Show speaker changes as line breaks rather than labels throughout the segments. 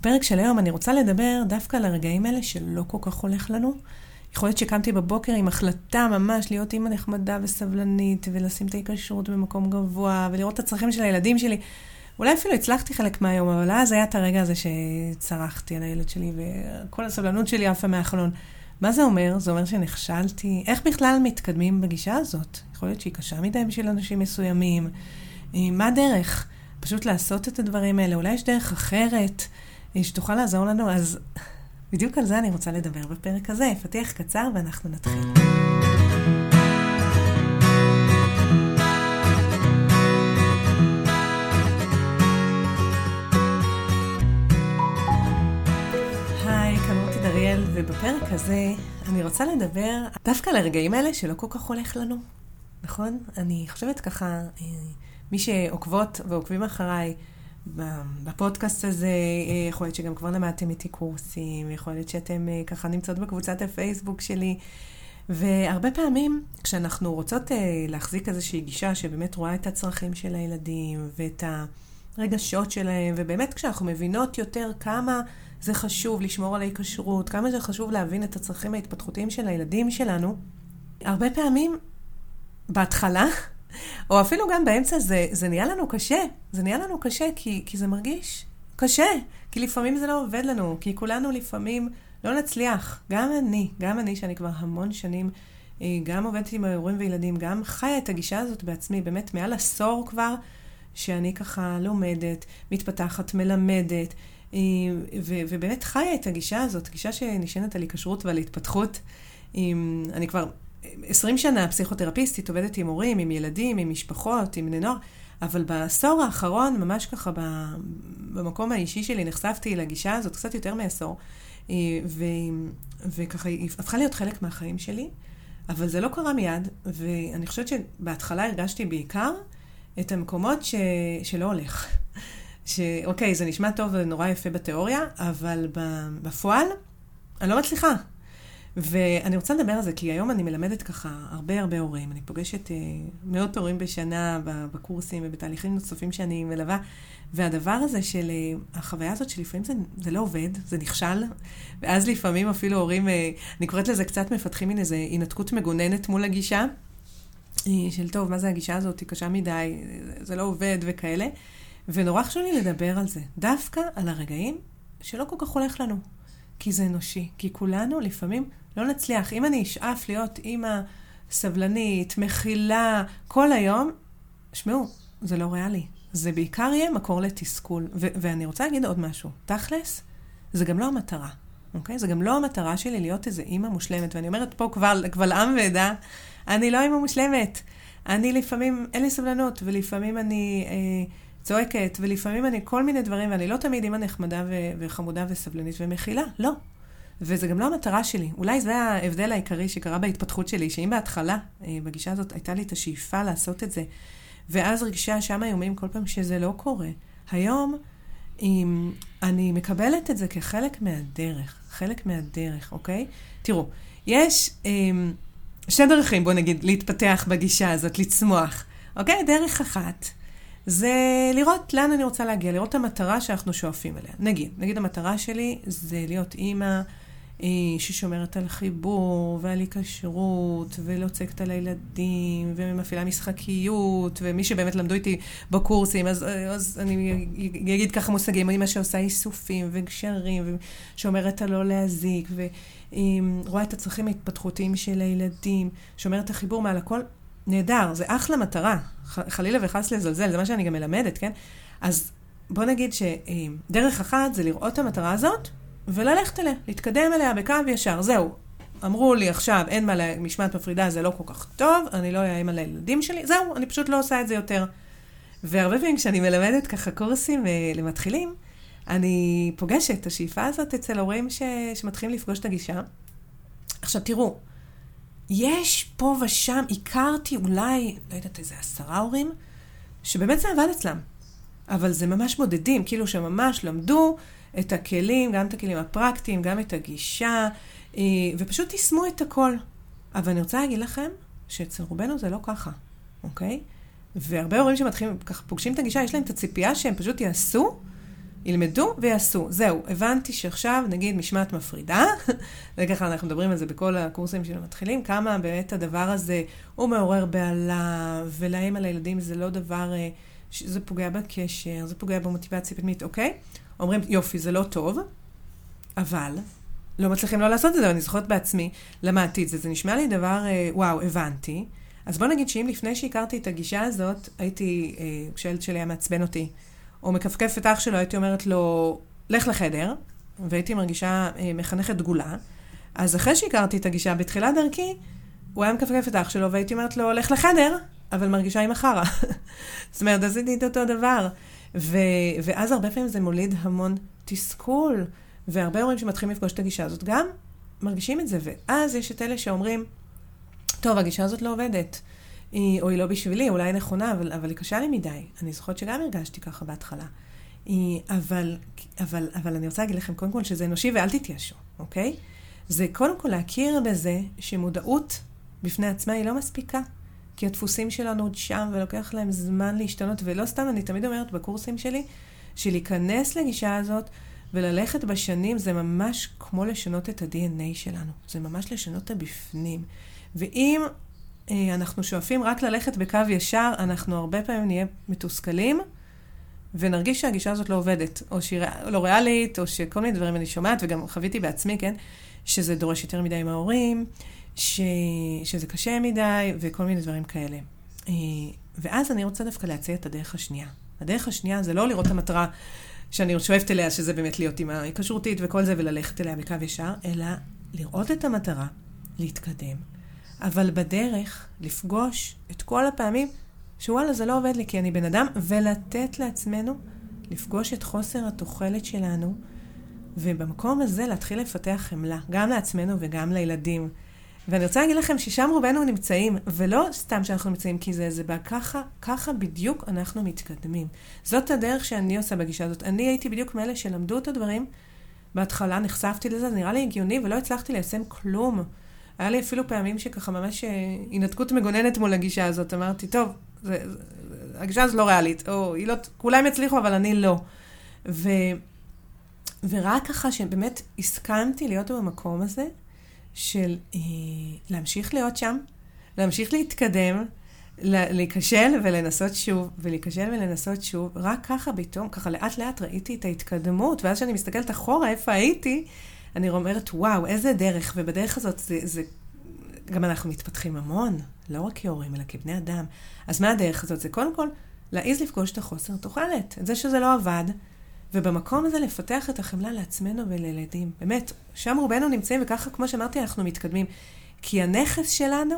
בפרק של היום אני רוצה לדבר דווקא על הרגעים האלה שלא כל כך הולך לנו. יכול להיות שקמתי בבוקר עם החלטה ממש להיות אימא נחמדה וסבלנית, ולשים את ההיקשרות במקום גבוה, ולראות את הצרכים של הילדים שלי. אולי אפילו הצלחתי חלק מהיום, אבל אז היה את הרגע הזה שצרחתי על הילד שלי, וכל הסבלנות שלי עפה מהחלון. מה זה אומר? זה אומר שנכשלתי. איך בכלל מתקדמים בגישה הזאת? יכול להיות שהיא קשה מדי בשביל אנשים מסוימים. אה, מה הדרך? פשוט לעשות את הדברים האלה. אולי יש דרך אחרת שתוכל לעזור לנו, אז בדיוק על זה אני רוצה לדבר בפרק הזה. פתיח קצר ואנחנו נתחיל. ובפרק הזה אני רוצה לדבר דווקא על הרגעים האלה שלא כל כך הולך לנו, נכון? אני חושבת ככה, אה, מי שעוקבות ועוקבים אחריי בפודקאסט הזה, אה, יכול להיות שגם כבר למדתם איתי קורסים, יכול להיות שאתם אה, ככה נמצאות בקבוצת הפייסבוק שלי. והרבה פעמים כשאנחנו רוצות להחזיק איזושהי גישה שבאמת רואה את הצרכים של הילדים ואת הרגשות שלהם, ובאמת כשאנחנו מבינות יותר כמה זה חשוב לשמור על ההיקשרות, כמה זה חשוב להבין את הצרכים ההתפתחותיים של הילדים שלנו. הרבה פעמים, בהתחלה, או אפילו גם באמצע, זה, זה נהיה לנו קשה. זה נהיה לנו קשה כי, כי זה מרגיש קשה. כי לפעמים זה לא עובד לנו, כי כולנו לפעמים לא נצליח. גם אני, גם אני, שאני כבר המון שנים אה, גם עובדת עם ההורים וילדים, גם חיה את הגישה הזאת בעצמי, באמת מעל עשור כבר, שאני ככה לומדת, מתפתחת, מלמדת, אה, ו- ובאמת חיה את הגישה הזאת, גישה שנשענת על היקשרות ועל התפתחות. אני כבר 20 שנה פסיכותרפיסטית, עובדת עם הורים, עם ילדים, עם משפחות, עם בני נוער, אבל בעשור האחרון, ממש ככה במקום האישי שלי, נחשפתי לגישה הזאת קצת יותר מעשור, אה, ו- וככה היא הפכה להיות חלק מהחיים שלי, אבל זה לא קרה מיד, ואני חושבת שבהתחלה הרגשתי בעיקר את המקומות ש- שלא הולך. שאוקיי, זה נשמע טוב ונורא יפה בתיאוריה, אבל בפועל, אני לא מצליחה. ואני רוצה לדבר על זה, כי היום אני מלמדת ככה הרבה הרבה הורים. אני פוגשת אה, מאות הורים בשנה בקורסים ובתהליכים נוספים שאני מלווה, והדבר הזה של אה, החוויה הזאת שלפעמים זה, זה לא עובד, זה נכשל, ואז לפעמים אפילו הורים, אה, אני קוראת לזה קצת מפתחים מין איזה הינתקות מגוננת מול הגישה, אה, של טוב, מה זה הגישה הזאת, היא קשה מדי, זה לא עובד וכאלה. ונורא חשוב לי לדבר על זה, דווקא על הרגעים שלא כל כך הולך לנו, כי זה אנושי, כי כולנו לפעמים לא נצליח. אם אני אשאף להיות אימא סבלנית, מכילה, כל היום, שמעו, זה לא ריאלי. זה בעיקר יהיה מקור לתסכול. ו- ואני רוצה להגיד עוד משהו. תכלס, זה גם לא המטרה, אוקיי? זה גם לא המטרה שלי להיות איזה אימא מושלמת. ואני אומרת פה קבל, עם ועדה, אני לא אימא מושלמת. אני לפעמים, אין לי סבלנות, ולפעמים אני... אה, צועקת, ולפעמים אני כל מיני דברים, ואני לא תמיד אימא נחמדה ו- וחמודה וסבלנית ומכילה, לא. וזה גם לא המטרה שלי. אולי זה ההבדל העיקרי שקרה בהתפתחות שלי, שאם בהתחלה, אה, בגישה הזאת, הייתה לי את השאיפה לעשות את זה, ואז רגשי האשם האיומים כל פעם שזה לא קורה. היום, אם אני מקבלת את זה כחלק מהדרך, חלק מהדרך, אוקיי? תראו, יש אם, שתי דרכים, בוא נגיד, להתפתח בגישה הזאת, לצמוח, אוקיי? דרך אחת זה לראות לאן אני רוצה להגיע, לראות את המטרה שאנחנו שואפים אליה. נגיד, נגיד המטרה שלי זה להיות אימא אה, ששומרת על חיבור ועל היקשרות ולא צועקת על הילדים ומפעילה משחקיות ומי שבאמת למדו איתי בקורסים אז, אז אני אגיד ככה מושגים, אימא שעושה איסופים וגשרים ושומרת על לא להזיק ורואה את הצרכים ההתפתחותיים של הילדים, שומרת החיבור מעל הכל, נהדר, זה אחלה מטרה. חלילה וחס לזלזל, זה מה שאני גם מלמדת, כן? אז בוא נגיד שדרך אחת זה לראות את המטרה הזאת וללכת אליה, להתקדם אליה בקו ישר. זהו, אמרו לי עכשיו, אין מה למשמעת מפרידה, זה לא כל כך טוב, אני לא אאיים על הילדים שלי, זהו, אני פשוט לא עושה את זה יותר. והרבה פעמים כשאני מלמדת ככה קורסים אה, למתחילים, אני פוגשת את השאיפה הזאת אצל הורים ש... שמתחילים לפגוש את הגישה. עכשיו תראו, יש פה ושם, הכרתי אולי, לא יודעת, איזה עשרה הורים, שבאמת זה עבד אצלם. אבל זה ממש בודדים, כאילו שממש למדו את הכלים, גם את הכלים הפרקטיים, גם את הגישה, אה, ופשוט יישמו את הכל. אבל אני רוצה להגיד לכם שאצל רובנו זה לא ככה, אוקיי? והרבה הורים שמתחילים, ככה פוגשים את הגישה, יש להם את הציפייה שהם פשוט יעשו, ילמדו ויעשו. זהו, הבנתי שעכשיו, נגיד, משמעת מפרידה, וככה אנחנו מדברים על זה בכל הקורסים של המתחילים, כמה באמת הדבר הזה הוא מעורר בהלה, ולהם על הילדים זה לא דבר, אה, זה פוגע בקשר, זה פוגע במוטיבציה פנימית, אוקיי? אומרים, יופי, זה לא טוב, אבל לא מצליחים לא לעשות את זה, אני זוכרת בעצמי, למדתי את זה, זה נשמע לי דבר, אה, וואו, הבנתי. אז בוא נגיד שאם לפני שהכרתי את הגישה הזאת, הייתי, אה, כשהילד שלי היה מעצבן אותי, או מכפכף את אח שלו, הייתי אומרת לו, לך לחדר, והייתי מרגישה אה, מחנכת דגולה. אז אחרי שהכרתי את הגישה בתחילת דרכי, הוא היה מכפכף את אח שלו, והייתי אומרת לו, לך לחדר, אבל מרגישה עם החרא. זאת אומרת, עשיתי את אותו דבר. ו- ואז הרבה פעמים זה מוליד המון תסכול, והרבה הורים שמתחילים לפגוש את הגישה הזאת גם מרגישים את זה. ואז יש את אלה שאומרים, טוב, הגישה הזאת לא עובדת. או היא לא בשבילי, אולי היא נכונה, אבל, אבל היא קשה לי מדי. אני זוכרת שגם הרגשתי ככה בהתחלה. אבל, אבל, אבל אני רוצה להגיד לכם, קודם כל, שזה אנושי ואל תתיישו, אוקיי? זה קודם כל להכיר בזה שמודעות בפני עצמה היא לא מספיקה. כי הדפוסים שלנו עוד שם, ולוקח להם זמן להשתנות, ולא סתם, אני תמיד אומרת בקורסים שלי, שלהיכנס לגישה הזאת וללכת בשנים זה ממש כמו לשנות את ה-DNA שלנו. זה ממש לשנות את הבפנים. ואם אנחנו שואפים רק ללכת בקו ישר, אנחנו הרבה פעמים נהיה מתוסכלים, ונרגיש שהגישה הזאת לא עובדת, או שהיא לא ריאלית, או שכל מיני דברים אני שומעת, וגם חוויתי בעצמי, כן, שזה דורש יותר מדי מההורים, ש... שזה קשה מדי, וכל מיני דברים כאלה. אה, ואז אני רוצה דווקא להציע את הדרך השנייה. הדרך השנייה זה לא לראות את המטרה שאני שואפת אליה, שזה באמת להיות עם ההיקשרותית וכל זה, וללכת אליה בקו ישר, אלא לראות את המטרה, להתקדם, אבל בדרך לפגוש את כל הפעמים שוואלה, זה לא עובד לי כי אני בן אדם, ולתת לעצמנו לפגוש את חוסר התוחלת שלנו, ובמקום הזה להתחיל לפתח חמלה, גם לעצמנו וגם לילדים. ואני רוצה להגיד לכם ששם רובנו נמצאים, ולא סתם שאנחנו נמצאים כי זה זה, ככה, ככה בדיוק אנחנו מתקדמים. זאת הדרך שאני עושה בגישה הזאת. אני הייתי בדיוק מאלה שלמדו את הדברים, בהתחלה נחשפתי לזה, זה נראה לי הגיוני, ולא הצלחתי ליישם כלום. היה לי אפילו פעמים שככה ממש הינתקות אה, מגוננת מול הגישה הזאת. אמרתי, טוב, זה, זה, הגישה הזאת לא ריאלית, או היא לא, כולם יצליחו, אבל אני לא. ו, ורק ככה שבאמת הסכמתי להיות במקום הזה, של אה, להמשיך להיות שם, להמשיך להתקדם, להיכשל ולנסות שוב, ולהיכשל ולנסות שוב, רק ככה פתאום, ככה לאט לאט ראיתי את ההתקדמות, ואז כשאני מסתכלת אחורה איפה הייתי, אני אומרת, וואו, איזה דרך, ובדרך הזאת זה, זה... גם אנחנו מתפתחים המון, לא רק כהורים, אלא כבני אדם. אז מה הדרך הזאת? זה קודם כל להעיז לפגוש את החוסר תוחלת, את זה שזה לא עבד, ובמקום הזה לפתח את החמלה לעצמנו ולילדים. באמת, שם רובנו נמצאים, וככה, כמו שאמרתי, אנחנו מתקדמים. כי הנכס שלנו,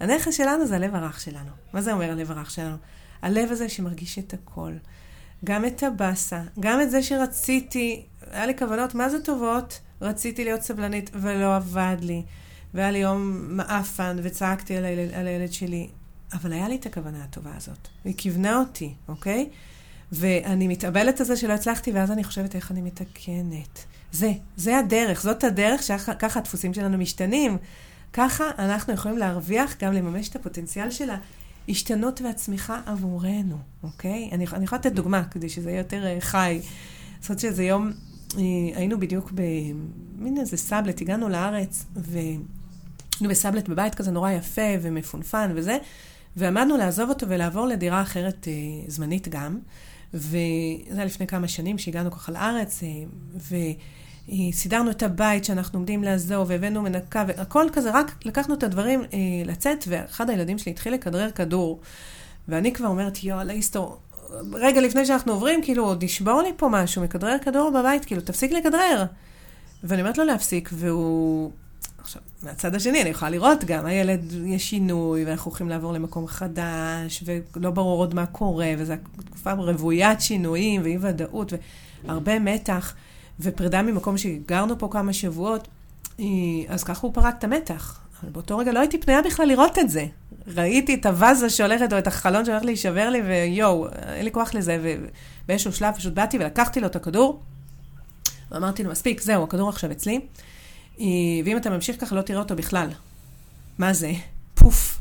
הנכס שלנו זה הלב הרך שלנו. מה זה אומר הלב הרך שלנו? הלב הזה שמרגיש את הכל. גם את הבאסה, גם את זה שרציתי, היה לי כוונות מה זה טובות, רציתי להיות סבלנית ולא עבד לי. והיה לי יום מעפן וצעקתי על הילד, על הילד שלי, אבל היה לי את הכוונה הטובה הזאת. היא כיוונה אותי, אוקיי? ואני מתאבלת על זה שלא הצלחתי, ואז אני חושבת איך אני מתקנת. זה, זה הדרך, זאת הדרך שככה הדפוסים שלנו משתנים. ככה אנחנו יכולים להרוויח, גם לממש את הפוטנציאל של ההשתנות והצמיחה עבורנו, אוקיי? אני, אני יכולה לתת דוגמה, כדי שזה יהיה יותר uh, חי. זאת אומרת שזה יום, היינו בדיוק במין איזה סאבלט, הגענו לארץ, והיינו בסאבלט בבית כזה נורא יפה ומפונפן וזה, ועמדנו לעזוב אותו ולעבור לדירה אחרת uh, זמנית גם. וזה היה לפני כמה שנים שהגענו ככה לארץ, וסידרנו את הבית שאנחנו עומדים לעזוב, והבאנו מנקה, והכל כזה, רק לקחנו את הדברים אה, לצאת, ואחד הילדים שלי התחיל לכדרר כדור, ואני כבר אומרת, יואו, להיסטור, רגע לפני שאנחנו עוברים, כאילו, עוד ישבור לי פה משהו, מכדרר כדור בבית, כאילו, תפסיק לכדרר. ואני אומרת לו להפסיק, והוא עכשיו, מהצד השני, אני יכולה לראות גם, הילד, יש שינוי, ואנחנו הולכים לעבור למקום חדש, ולא ברור עוד מה קורה, וזו תקופה רוויית שינויים ואי ודאות, והרבה מתח, ופרידה ממקום שגרנו פה כמה שבועות, אז ככה הוא פרק את המתח. אבל באותו רגע לא הייתי פנויה בכלל לראות את זה. ראיתי את הווזה שהולכת, או את החלון שהולך להישבר לי, ויואו, אין לי כוח לזה, ובאיזשהו שלב פשוט באתי ולקחתי לו את הכדור, ואמרתי לו, מספיק, זהו, הכדור עכשיו אצלי. ואם אתה ממשיך ככה לא תראה אותו בכלל. מה זה? פוף.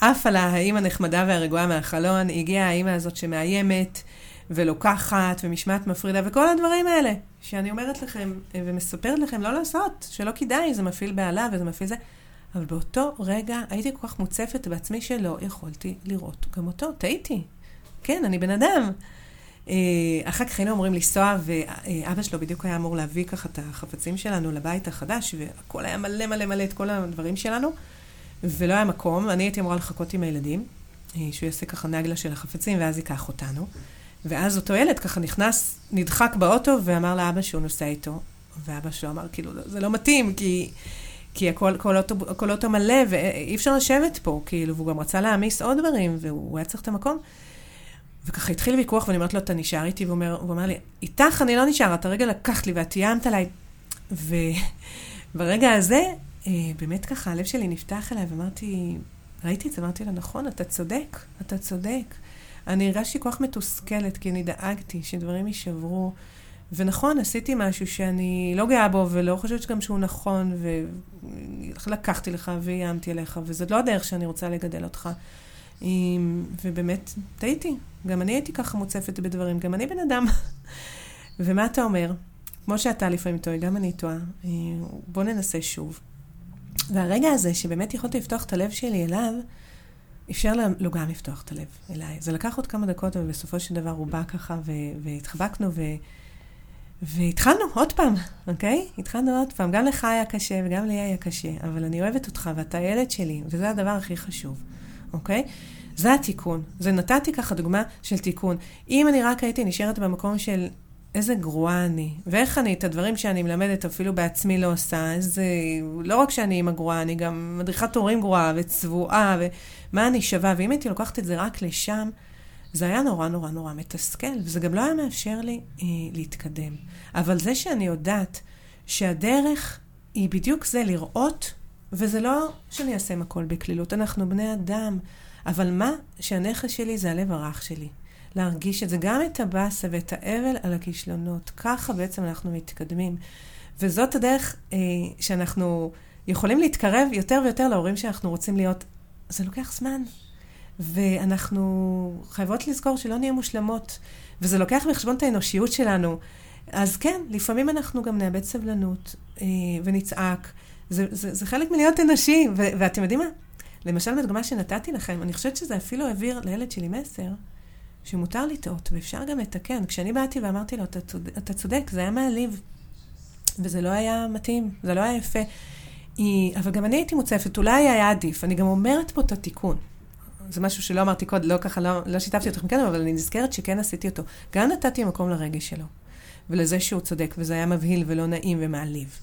עף על האימא הנחמדה והרגועה מהחלון, הגיעה האימא הזאת שמאיימת, ולוקחת, ומשמעת מפרידה, וכל הדברים האלה, שאני אומרת לכם אה, ומספרת לכם לא לעשות, שלא כדאי, זה מפעיל בעלה וזה מפעיל זה. אבל באותו רגע הייתי כל כך מוצפת בעצמי שלא יכולתי לראות גם אותו. טעיתי. כן, אני בן אדם. אה, אחר כך היינו אמורים לנסוע, ואבא שלו בדיוק היה אמור להביא ככה את החפצים שלנו לבית החדש, והכל היה מלא מלא מלא את כל הדברים שלנו, ולא היה מקום. אני הייתי אמורה לחכות עם הילדים, אה, שהוא יעשה ככה נגלה של החפצים, ואז ייקח אותנו. ואז אותו ילד ככה נכנס, נדחק באוטו, ואמר לאבא שהוא נוסע איתו. ואבא שלו אמר, כאילו, זה לא מתאים, כי, כי הכל, כל אוטו, הכל אוטו מלא, ואי אפשר לשבת פה, כאילו, והוא גם רצה להעמיס עוד דברים, והוא היה צריך את המקום. וככה התחיל ויכוח, ואני אומרת לו, אתה נשאר איתי? והוא אומר, אומר לי, איתך אני לא נשאר, אתה רגע לקחת לי ואת איימת עליי. וברגע הזה, אה, באמת ככה, הלב שלי נפתח אליי, ואמרתי, ראיתי את זה, אמרתי לו, נכון, אתה צודק, אתה צודק. אני הרגשתי כל כך מתוסכלת, כי אני דאגתי שדברים יישברו. ונכון, עשיתי משהו שאני לא גאה בו, ולא חושבת גם שהוא נכון, ולקחתי לך ואיימתי עליך, וזאת לא הדרך שאני רוצה לגדל אותך. ובאמת, טעיתי. גם אני הייתי ככה מוצפת בדברים, גם אני בן אדם. ומה אתה אומר? כמו שאתה לפעמים טועה, גם אני טועה. בוא ננסה שוב. והרגע הזה, שבאמת יכולתי לפתוח את הלב שלי אליו, אפשר לו גם לפתוח את הלב אליי. זה לקח עוד כמה דקות, אבל בסופו של דבר הוא בא ככה, והתחבקנו, ו... והתחלנו עוד פעם, אוקיי? התחלנו עוד פעם. גם לך היה קשה וגם לי היה קשה, אבל אני אוהבת אותך ואתה ילד שלי, וזה הדבר הכי חשוב, אוקיי? זה התיקון. זה נתתי ככה דוגמה של תיקון. אם אני רק הייתי נשארת במקום של איזה גרועה אני, ואיך אני את הדברים שאני מלמדת אפילו בעצמי לא עושה, איזה... לא רק שאני אימא גרועה, אני גם מדריכת הורים גרועה וצבועה, ומה אני שווה, ואם הייתי לוקחת את זה רק לשם, זה היה נורא נורא נורא מתסכל, וזה גם לא היה מאפשר לי אה, להתקדם. אבל זה שאני יודעת שהדרך היא בדיוק זה, לראות, וזה לא שאני אעשה הכל בקלילות, אנחנו בני אדם. אבל מה שהנכס שלי זה הלב הרך שלי. להרגיש את זה, גם את הבאסה ואת האבל על הכישלונות. ככה בעצם אנחנו מתקדמים. וזאת הדרך אה, שאנחנו יכולים להתקרב יותר ויותר להורים שאנחנו רוצים להיות. זה לוקח זמן. ואנחנו חייבות לזכור שלא נהיה מושלמות. וזה לוקח בחשבון את האנושיות שלנו. אז כן, לפעמים אנחנו גם נאבד סבלנות אה, ונצעק. זה, זה, זה חלק מלהיות אנושי, ו- ואתם יודעים מה? למשל, בדוגמה שנתתי לכם, אני חושבת שזה אפילו העביר לילד שלי מסר, שמותר לטעות, ואפשר גם לתקן. כשאני באתי ואמרתי לו, אתה צודק, אתה צודק זה היה מעליב, וזה לא היה מתאים, זה לא היה יפה. היא, אבל גם אני הייתי מוצפת, אולי היה עדיף. אני גם אומרת פה את התיקון. זה משהו שלא אמרתי קודם, לא ככה, לא, לא שיתפתי אתכם קודם, אבל אני נזכרת שכן עשיתי אותו. גם נתתי מקום לרגש שלו, ולזה שהוא צודק, וזה היה מבהיל ולא נעים ומעליב.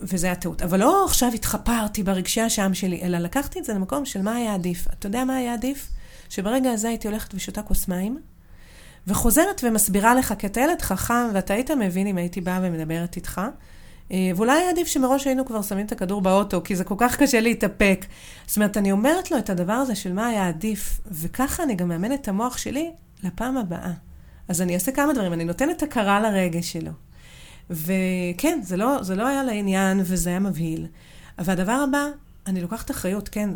וזה היה טעות. אבל לא עכשיו התחפרתי ברגשי השם שלי, אלא לקחתי את זה למקום של מה היה עדיף. אתה יודע מה היה עדיף? שברגע הזה הייתי הולכת ושותה כוס מים, וחוזרת ומסבירה לך, כי אתה ילד חכם, ואתה היית מבין אם הייתי באה ומדברת איתך. אה, ואולי עדיף שמראש היינו כבר שמים את הכדור באוטו, כי זה כל כך קשה להתאפק. זאת אומרת, אני אומרת לו את הדבר הזה של מה היה עדיף, וככה אני גם מאמנת את המוח שלי לפעם הבאה. אז אני אעשה כמה דברים, אני נותנת הכרה לרגש שלו. וכן, זה לא, זה לא היה לעניין וזה היה מבהיל. אבל הדבר הבא, אני לוקחת אחריות, כן,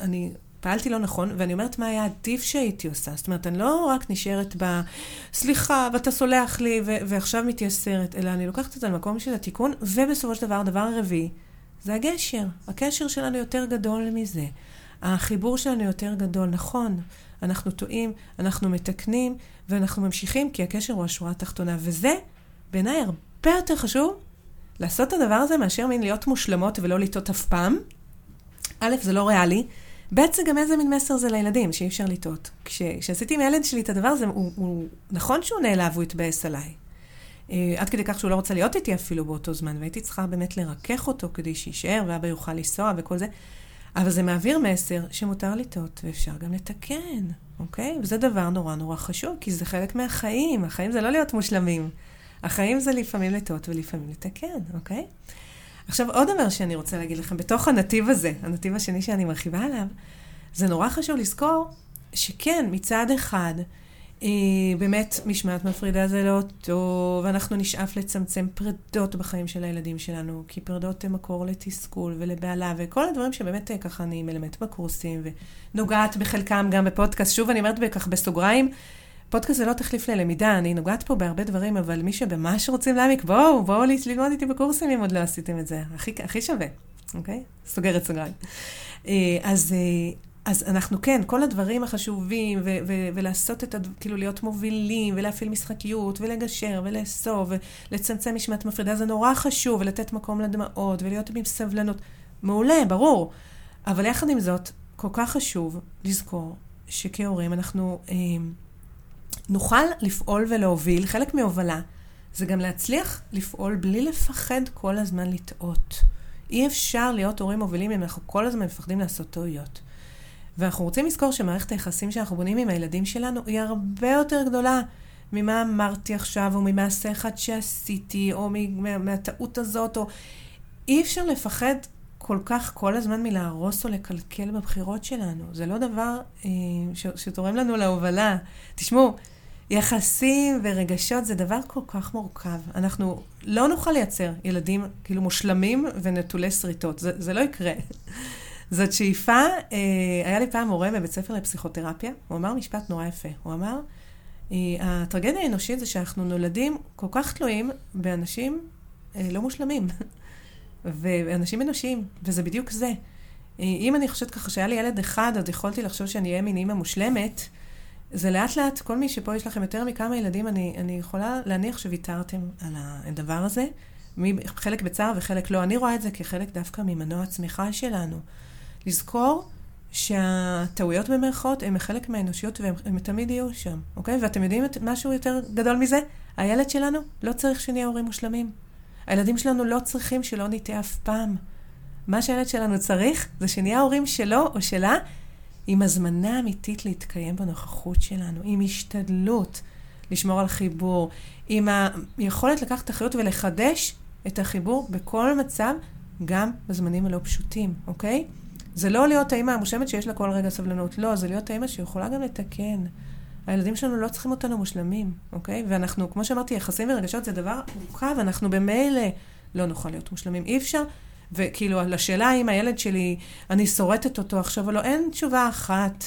אני פעלתי לא נכון, ואני אומרת מה היה עדיף שהייתי עושה. זאת אומרת, אני לא רק נשארת ב... סליחה, ואתה סולח לי, ו- ועכשיו מתייסרת, אלא אני לוקחת את זה למקום של התיקון, ובסופו של דבר, הדבר הרביעי, זה הגשר. הקשר שלנו יותר גדול מזה. החיבור שלנו יותר גדול. נכון, אנחנו טועים, אנחנו מתקנים, ואנחנו ממשיכים, כי הקשר הוא השורה התחתונה. וזה, בעיניי, הרבה יותר חשוב לעשות את הדבר הזה מאשר מין להיות מושלמות ולא לטעות אף פעם. א', זה לא ריאלי. ב', זה גם איזה מין מסר זה לילדים, שאי אפשר לטעות. כשעשיתי עם הילד שלי את הדבר הזה, הוא, הוא נכון שהוא נעלב, הוא התבאס עליי. אה, עד כדי כך שהוא לא רוצה להיות איתי אפילו באותו זמן, והייתי צריכה באמת לרכך אותו כדי שיישאר, ואבא יוכל לנסוע וכל זה. אבל זה מעביר מסר שמותר לטעות, ואפשר גם לתקן, אוקיי? וזה דבר נורא נורא חשוב, כי זה חלק מהחיים. החיים זה לא להיות מושלמים. החיים זה לפעמים לטעות ולפעמים לתקן, אוקיי? עכשיו, עוד דבר שאני רוצה להגיד לכם, בתוך הנתיב הזה, הנתיב השני שאני מרחיבה עליו, זה נורא חשוב לזכור שכן, מצד אחד, אה, באמת משמעת מפרידה זה לא טוב, ואנחנו נשאף לצמצם פרדות בחיים של הילדים שלנו, כי פרדות הן מקור לתסכול ולבהלה, וכל הדברים שבאמת אה, ככה אני מלמדת בקורסים, ונוגעת בחלקם גם בפודקאסט. שוב, אני אומרת כך בסוגריים, פודקאסט זה לא תחליף ללמידה, אני נוגעת פה בהרבה דברים, אבל מי שממש רוצים להעמיק, בואו, בואו ללמוד איתי בקורסים אם עוד לא עשיתם את זה. הכי, הכי שווה, אוקיי? סוגרת סוגריים. אה, אז, אה, אז אנחנו כן, כל הדברים החשובים, ו- ו- ולעשות את, הד... כאילו להיות מובילים, ולהפעיל משחקיות, ולגשר, ולאסור, ולצמצם משמעת מפרידה, זה נורא חשוב, ולתת מקום לדמעות, ולהיות עם סבלנות. מעולה, ברור. אבל יחד עם זאת, כל כך חשוב לזכור שכהורים אנחנו אה, נוכל לפעול ולהוביל, חלק מהובלה זה גם להצליח לפעול בלי לפחד כל הזמן לטעות. אי אפשר להיות הורים מובילים אם אנחנו כל הזמן מפחדים לעשות טעויות. ואנחנו רוצים לזכור שמערכת היחסים שאנחנו בונים עם הילדים שלנו היא הרבה יותר גדולה ממה אמרתי עכשיו, או ממעשה אחד שעשיתי, או מהטעות הזאת, או... אי אפשר לפחד כל כך כל הזמן מלהרוס או לקלקל בבחירות שלנו. זה לא דבר אה, ש, שתורם לנו להובלה. תשמעו, יחסים ורגשות זה דבר כל כך מורכב. אנחנו לא נוכל לייצר ילדים כאילו מושלמים ונטולי שריטות. זה, זה לא יקרה. זאת שאיפה. אה, היה לי פעם מורה בבית ספר לפסיכותרפיה, הוא אמר משפט נורא יפה. הוא אמר, אה, הטרגדיה האנושית זה שאנחנו נולדים כל כך תלויים באנשים אה, לא מושלמים. ואנשים אנושיים, וזה בדיוק זה. אם אני חושבת ככה שהיה לי ילד אחד, אז יכולתי לחשוב שאני אהיה מין אימא מושלמת, זה לאט לאט, כל מי שפה יש לכם יותר מכמה ילדים, אני, אני יכולה להניח שוויתרתם על הדבר הזה, חלק בצער וחלק לא. אני רואה את זה כחלק דווקא ממנוע הצמיחה שלנו. לזכור שהטעויות במרכאות הן חלק מהאנושיות והן תמיד יהיו שם, אוקיי? ואתם יודעים משהו יותר גדול מזה? הילד שלנו לא צריך שנהיה הורים מושלמים. הילדים שלנו לא צריכים שלא נטעה אף פעם. מה שהילד שלנו צריך זה שנהיה ההורים שלו או שלה עם הזמנה אמיתית להתקיים בנוכחות שלנו, עם השתדלות לשמור על חיבור, עם היכולת לקחת אחריות ולחדש את החיבור בכל מצב, גם בזמנים הלא פשוטים, אוקיי? זה לא להיות האימא המושלמת שיש לה כל רגע סבלנות, לא, זה להיות האימא שיכולה גם לתקן. הילדים שלנו לא צריכים אותנו מושלמים, אוקיי? ואנחנו, כמו שאמרתי, יחסים ורגשות זה דבר מורכב, אנחנו במילא לא נוכל להיות מושלמים. אי אפשר, וכאילו, לשאלה אם הילד שלי, אני שורטת אותו עכשיו או לא, אין תשובה אחת.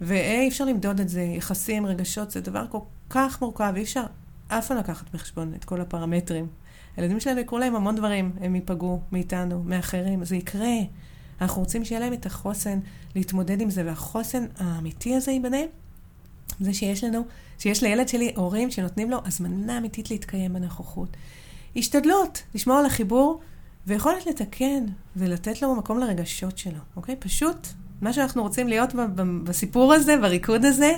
ואי אפשר למדוד את זה, יחסים, רגשות, זה דבר כל כך מורכב, אי אפשר אף פעם לקחת בחשבון את כל הפרמטרים. הילדים שלנו יקרו להם המון דברים, הם ייפגעו מאיתנו, מאחרים, זה יקרה. אנחנו רוצים שיהיה להם את החוסן להתמודד עם זה, והחוסן האמיתי הזה ייבנה זה שיש לנו, שיש לילד שלי הורים שנותנים לו הזמנה אמיתית להתקיים בנוכחות. השתדלות, לשמור על החיבור, ויכולת לתקן ולתת לו מקום לרגשות שלו, אוקיי? פשוט, מה שאנחנו רוצים להיות בסיפור הזה, בריקוד הזה,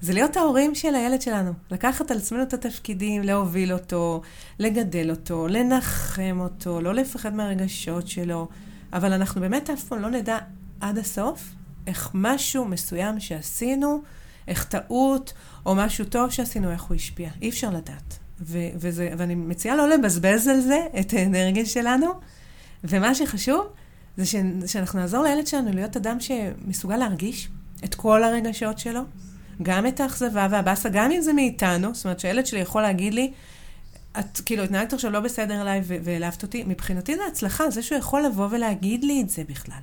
זה להיות ההורים של הילד שלנו. לקחת על עצמנו את התפקידים, להוביל אותו, לגדל אותו, לנחם אותו, לא לפחד מהרגשות שלו. אבל אנחנו באמת אף פעם לא נדע עד הסוף איך משהו מסוים שעשינו, איך טעות, או משהו טוב שעשינו, איך הוא השפיע. אי אפשר לדעת. ו- וזה, ואני מציעה לא לבזבז על זה את האנרגיה שלנו. ומה שחשוב, זה ש- שאנחנו נעזור לילד שלנו להיות אדם שמסוגל להרגיש את כל הרגשות שלו, גם את האכזבה והבאסה, גם אם זה מאיתנו, זאת אומרת שהילד שלי יכול להגיד לי, את כאילו התנהגת עכשיו לא בסדר אליי והעלבת אותי, מבחינתי זה הצלחה, זה שהוא יכול לבוא ולהגיד לי את זה בכלל.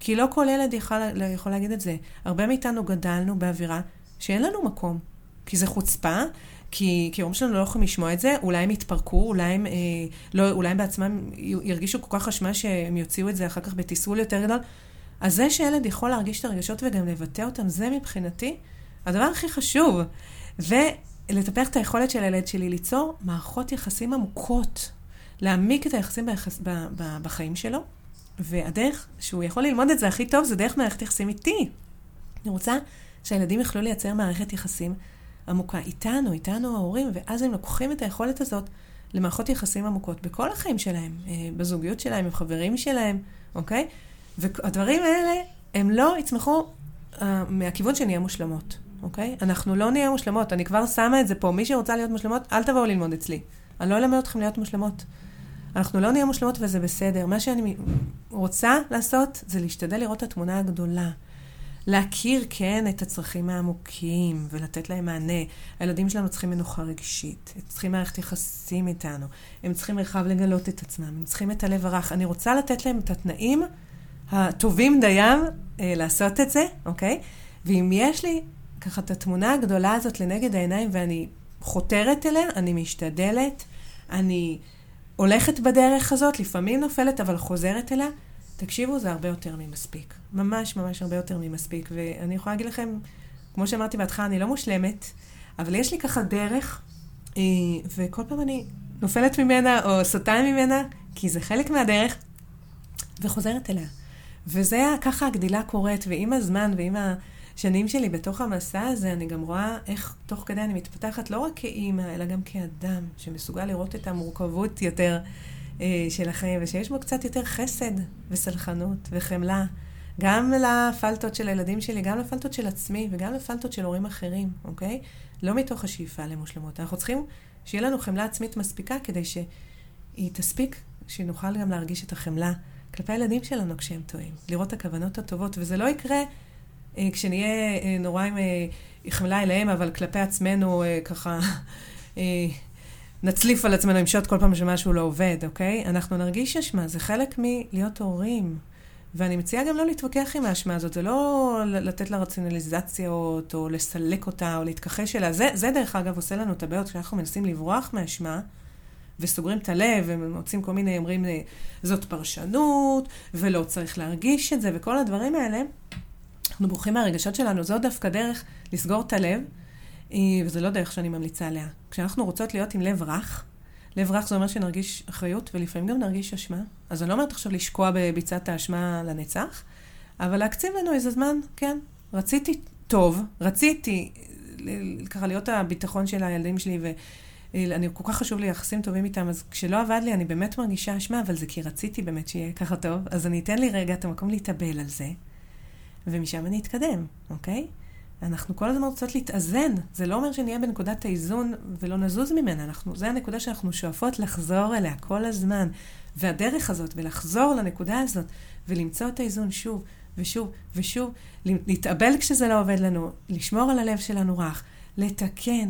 כי לא כל ילד יכול, יכול להגיד את זה. הרבה מאיתנו גדלנו באווירה שאין לנו מקום. כי זה חוצפה, כי, כי ההורים שלנו לא יכולים לשמוע את זה, אולי הם יתפרקו, אולי הם, אה, לא, אולי הם בעצמם ירגישו כל כך אשמה שהם יוציאו את זה אחר כך בתסרול יותר גדול. אז זה שילד יכול להרגיש את הרגשות וגם לבטא אותם, זה מבחינתי הדבר הכי חשוב. ולטפח את היכולת של הילד שלי ליצור מערכות יחסים עמוקות, להעמיק את היחסים ביחס, ב, ב, בחיים שלו, והדרך שהוא יכול ללמוד את זה הכי טוב זה דרך מערכת יחסים איתי. אני רוצה שהילדים יוכלו לייצר מערכת יחסים עמוקה איתנו, איתנו ההורים, ואז הם לוקחים את היכולת הזאת למערכות יחסים עמוקות בכל החיים שלהם, אה, בזוגיות שלהם, עם חברים שלהם, אוקיי? והדברים האלה, הם לא יצמחו uh, מהכיוון שנהיה מושלמות, אוקיי? אנחנו לא נהיה מושלמות, אני כבר שמה את זה פה. מי שרוצה להיות מושלמות, אל תבואו ללמוד אצלי. אני לא אלמד אתכם להיות מושלמות. אנחנו לא נהיה מושלמות וזה בסדר. מה שאני רוצה לעשות זה להשתדל לראות את התמונה הגדולה. להכיר, כן, את הצרכים העמוקים ולתת להם מענה. הילדים שלנו צריכים מנוחה רגשית, הם צריכים מערכת יחסים איתנו, הם צריכים מרחב לגלות את עצמם, הם צריכים את הלב הרך. אני רוצה לתת להם את התנאים הטובים דיים אה, לעשות את זה, אוקיי? ואם יש לי ככה את התמונה הגדולה הזאת לנגד העיניים ואני חותרת אליה, אני משתדלת, אני הולכת בדרך הזאת, לפעמים נופלת, אבל חוזרת אליה, תקשיבו, זה הרבה יותר ממספיק. ממש ממש הרבה יותר ממספיק. ואני יכולה להגיד לכם, כמו שאמרתי בהתחלה, אני לא מושלמת, אבל יש לי ככה דרך, אה, וכל פעם אני נופלת ממנה או סוטה ממנה, כי זה חלק מהדרך, וחוזרת אליה. וזה ככה הגדילה קורית, ועם הזמן ועם השנים שלי בתוך המסע הזה, אני גם רואה איך תוך כדי אני מתפתחת לא רק כאימא, אלא גם כאדם, שמסוגל לראות את המורכבות יותר של החיים, ושיש בו קצת יותר חסד וסלחנות וחמלה. גם לפלטות של הילדים שלי, גם לפלטות של עצמי וגם לפלטות של הורים אחרים, אוקיי? לא מתוך השאיפה למושלמות. אנחנו צריכים שיהיה לנו חמלה עצמית מספיקה כדי שהיא תספיק, שנוכל גם להרגיש את החמלה כלפי הילדים שלנו כשהם טועים. לראות את הכוונות הטובות, וזה לא יקרה אה, כשנהיה אה, נורא עם אה, חמלה אליהם, אבל כלפי עצמנו אה, ככה... אה, נצליף על עצמנו עם שוט כל פעם שמשהו לא עובד, אוקיי? אנחנו נרגיש אשמה, זה חלק מלהיות הורים. ואני מציעה גם לא להתווכח עם האשמה הזאת, זה לא לתת לה רציונליזציות, או לסלק אותה, או להתכחש אליה. זה, זה דרך אגב עושה לנו את הבעיות, כשאנחנו מנסים לברוח מהאשמה, וסוגרים את הלב, ומוצאים כל מיני, אומרים, זאת פרשנות, ולא צריך להרגיש את זה, וכל הדברים האלה. אנחנו בורחים מהרגשות שלנו, זו דווקא דרך לסגור את הלב, וזו לא דרך שאני ממליצה עליה. כשאנחנו רוצות להיות עם לב רך, לב רך זה אומר שנרגיש אחריות, ולפעמים גם נרגיש אשמה. אז אני לא אומרת עכשיו לשקוע בביצת האשמה לנצח, אבל להקציב לנו איזה זמן, כן. רציתי טוב, רציתי ככה להיות הביטחון של הילדים שלי, ואני כל כך חשוב לי יחסים טובים איתם, אז כשלא עבד לי, אני באמת מרגישה אשמה, אבל זה כי רציתי באמת שיהיה ככה טוב, אז אני אתן לי רגע את המקום להתאבל על זה, ומשם אני אתקדם, אוקיי? אנחנו כל הזמן רוצות להתאזן. זה לא אומר שנהיה בנקודת האיזון ולא נזוז ממנה. אנחנו, זה הנקודה שאנחנו שואפות לחזור אליה כל הזמן. והדרך הזאת, ולחזור לנקודה הזאת, ולמצוא את האיזון שוב ושוב ושוב, להתאבל כשזה לא עובד לנו, לשמור על הלב שלנו רך, לתקן,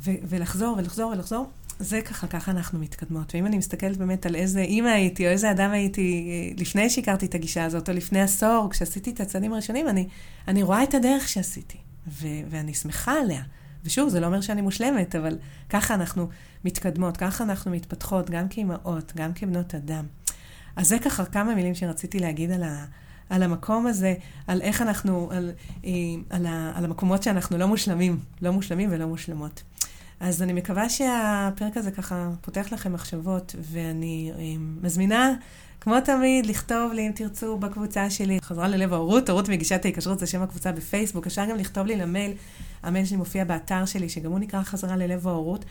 ו- ולחזור ולחזור ולחזור, זה ככה, ככה אנחנו מתקדמות. ואם אני מסתכלת באמת על איזה אימא הייתי, או איזה אדם הייתי אה, לפני שהכרתי את הגישה הזאת, או לפני עשור, כשעשיתי את הצעדים הראשונים, אני, אני רואה את הדרך שעשיתי, ו- ואני שמחה עליה. ושוב, זה לא אומר שאני מושלמת, אבל ככה אנחנו מתקדמות, ככה אנחנו מתפתחות, גם כאימהות, גם כבנות אדם. אז זה ככה כמה מילים שרציתי להגיד על, ה, על המקום הזה, על איך אנחנו, על, אה, על, ה, על המקומות שאנחנו לא מושלמים, לא מושלמים ולא מושלמות. אז אני מקווה שהפרק הזה ככה פותח לכם מחשבות, ואני אה, מזמינה, כמו תמיד, לכתוב לי, אם תרצו, בקבוצה שלי, חזרה ללב ההורות, הורות מגישת ההיקשרות, זה שם הקבוצה בפייסבוק. אפשר גם לכתוב לי למייל, המייל שלי מופיע באתר שלי, שגם הוא נקרא חזרה ללב ההורות.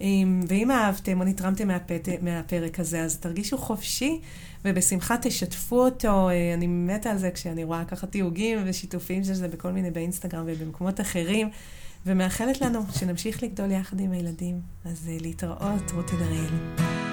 אה, ואם אהבתם או נתרמתם מהפת, מהפרק הזה, אז תרגישו חופשי, ובשמחה תשתפו אותו. אה, אני מתה על זה כשאני רואה ככה תיוגים ושיתופים של זה בכל מיני, באינסטגרם ובמקומות אחרים. ומאחלת לנו שנמשיך לגדול יחד עם הילדים. אז להתראות, רותי דריאל.